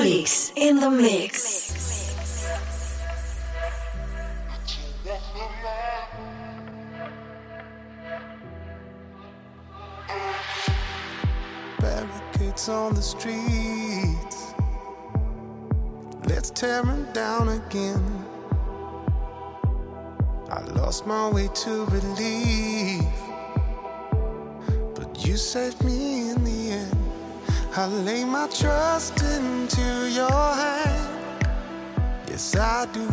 Olix in the mix. Barricades on the streets. Let's tear them down again. I lost my way to relief. But you saved me in the. I lay my trust into your hand. Yes, I do.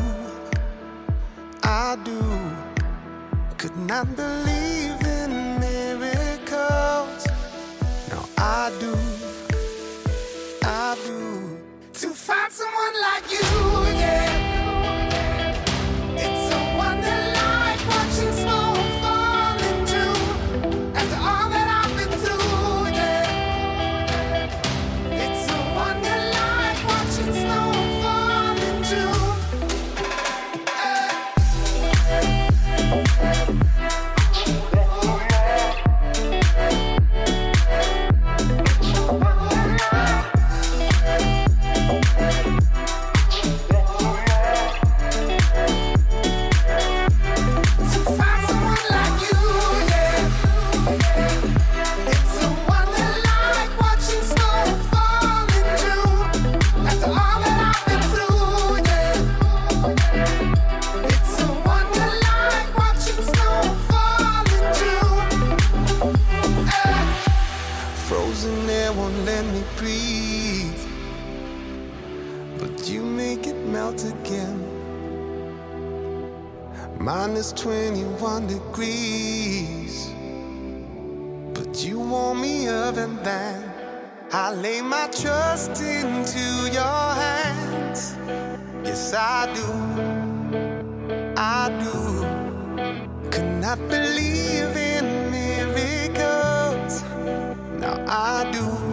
I do. Could not believe in miracles. Now I do. I do. To find someone like you, Minus 21 degrees. But you warm me up and that. I lay my trust into your hands. Yes, I do. I do. Could not believe in miracles. Now I do.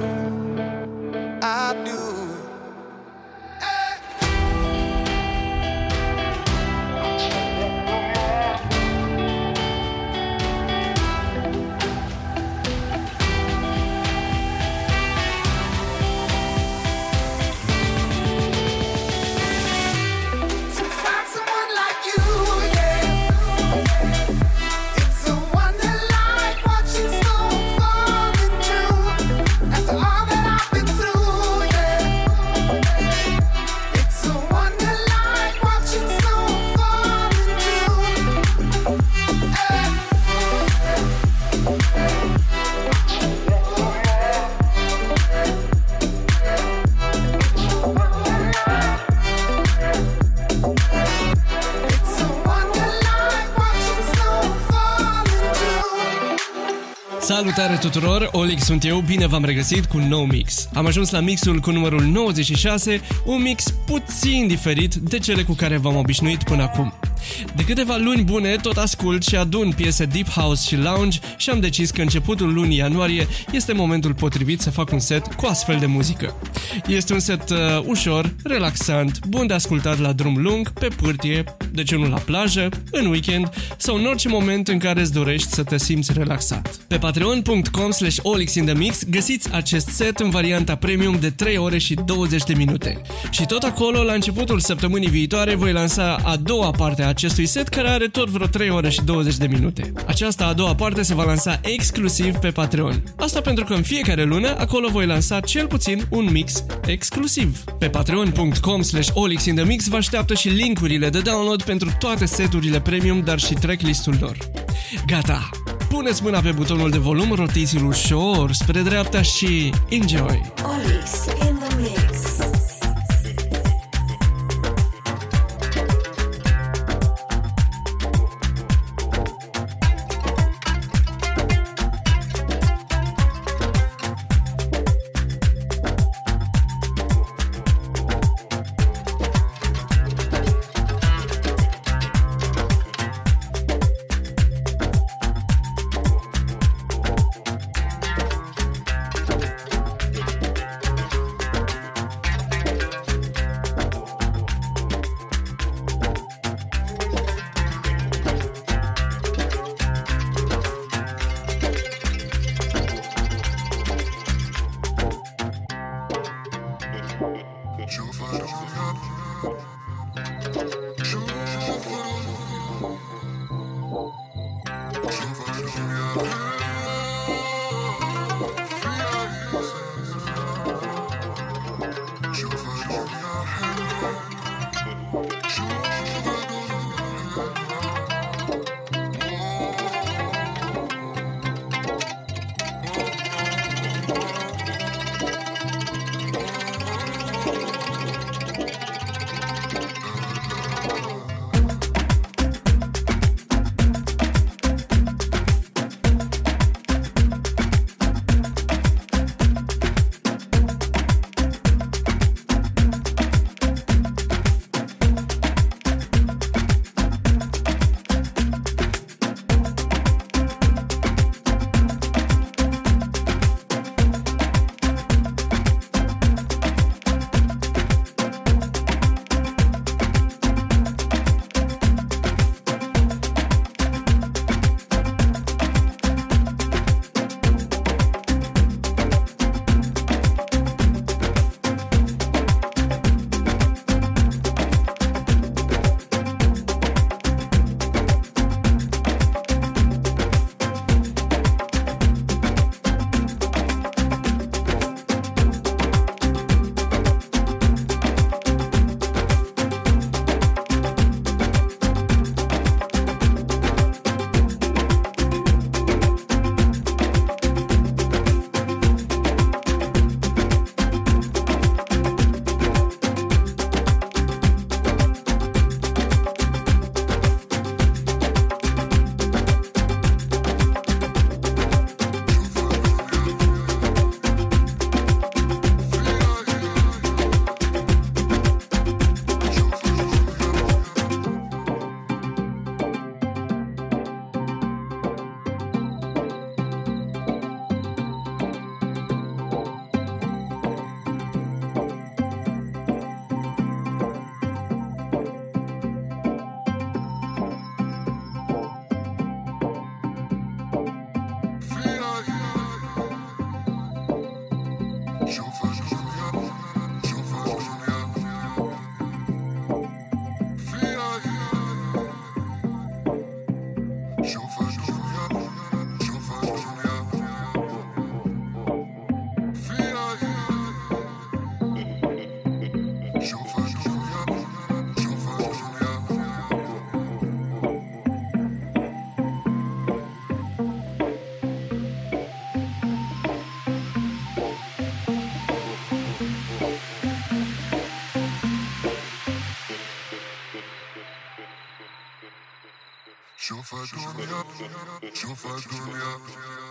Salutare tuturor, Olix sunt eu, bine v-am regăsit cu un nou mix. Am ajuns la mixul cu numărul 96, un mix puțin diferit de cele cu care v-am obișnuit până acum. De câteva luni bune tot ascult și adun piese deep house și lounge și am decis că începutul lunii ianuarie este momentul potrivit să fac un set cu astfel de muzică. Este un set uh, ușor, relaxant, bun de ascultat la drum lung, pe pârtie, de ce nu la plajă, în weekend sau în orice moment în care îți dorești să te simți relaxat. Pe patreon.com slash olixinthemix găsiți acest set în varianta premium de 3 ore și 20 de minute. Și tot acolo, la începutul săptămânii viitoare, voi lansa a doua parte a acestui set care are tot vreo 3 ore și 20 de minute. Aceasta a doua parte se va lansa exclusiv pe Patreon. Asta pentru că în fiecare lună acolo voi lansa cel puțin un mix exclusiv. Pe patreon.com slash olixinthemix vă așteaptă și linkurile de download pentru toate seturile premium, dar și tracklist-ul lor. Gata! Puneți mâna pe butonul de volum, rotiți-l ușor spre dreapta și enjoy! Olix in the Chauffage Gourmet, Chauffage Gourmet.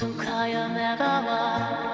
とかやめばは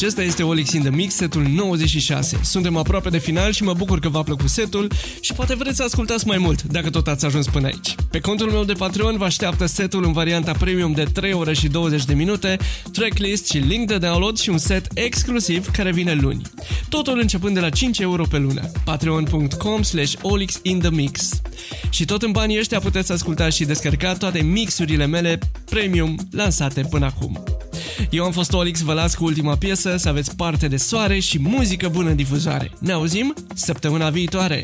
Acesta este Olix in the Mix, setul 96. Suntem aproape de final și mă bucur că v-a plăcut setul și poate vreți să ascultați mai mult, dacă tot ați ajuns până aici. Pe contul meu de Patreon vă așteaptă setul în varianta premium de 3 ore și 20 de minute, tracklist și link de download și un set exclusiv care vine luni. Totul începând de la 5 euro pe lună. patreon.com slash olixinthemix Și tot în banii ăștia puteți asculta și descărca toate mixurile mele premium lansate până acum. Eu am fost Olix, vă las cu ultima piesă, să aveți parte de soare și muzică bună în difuzare. Ne auzim săptămâna viitoare!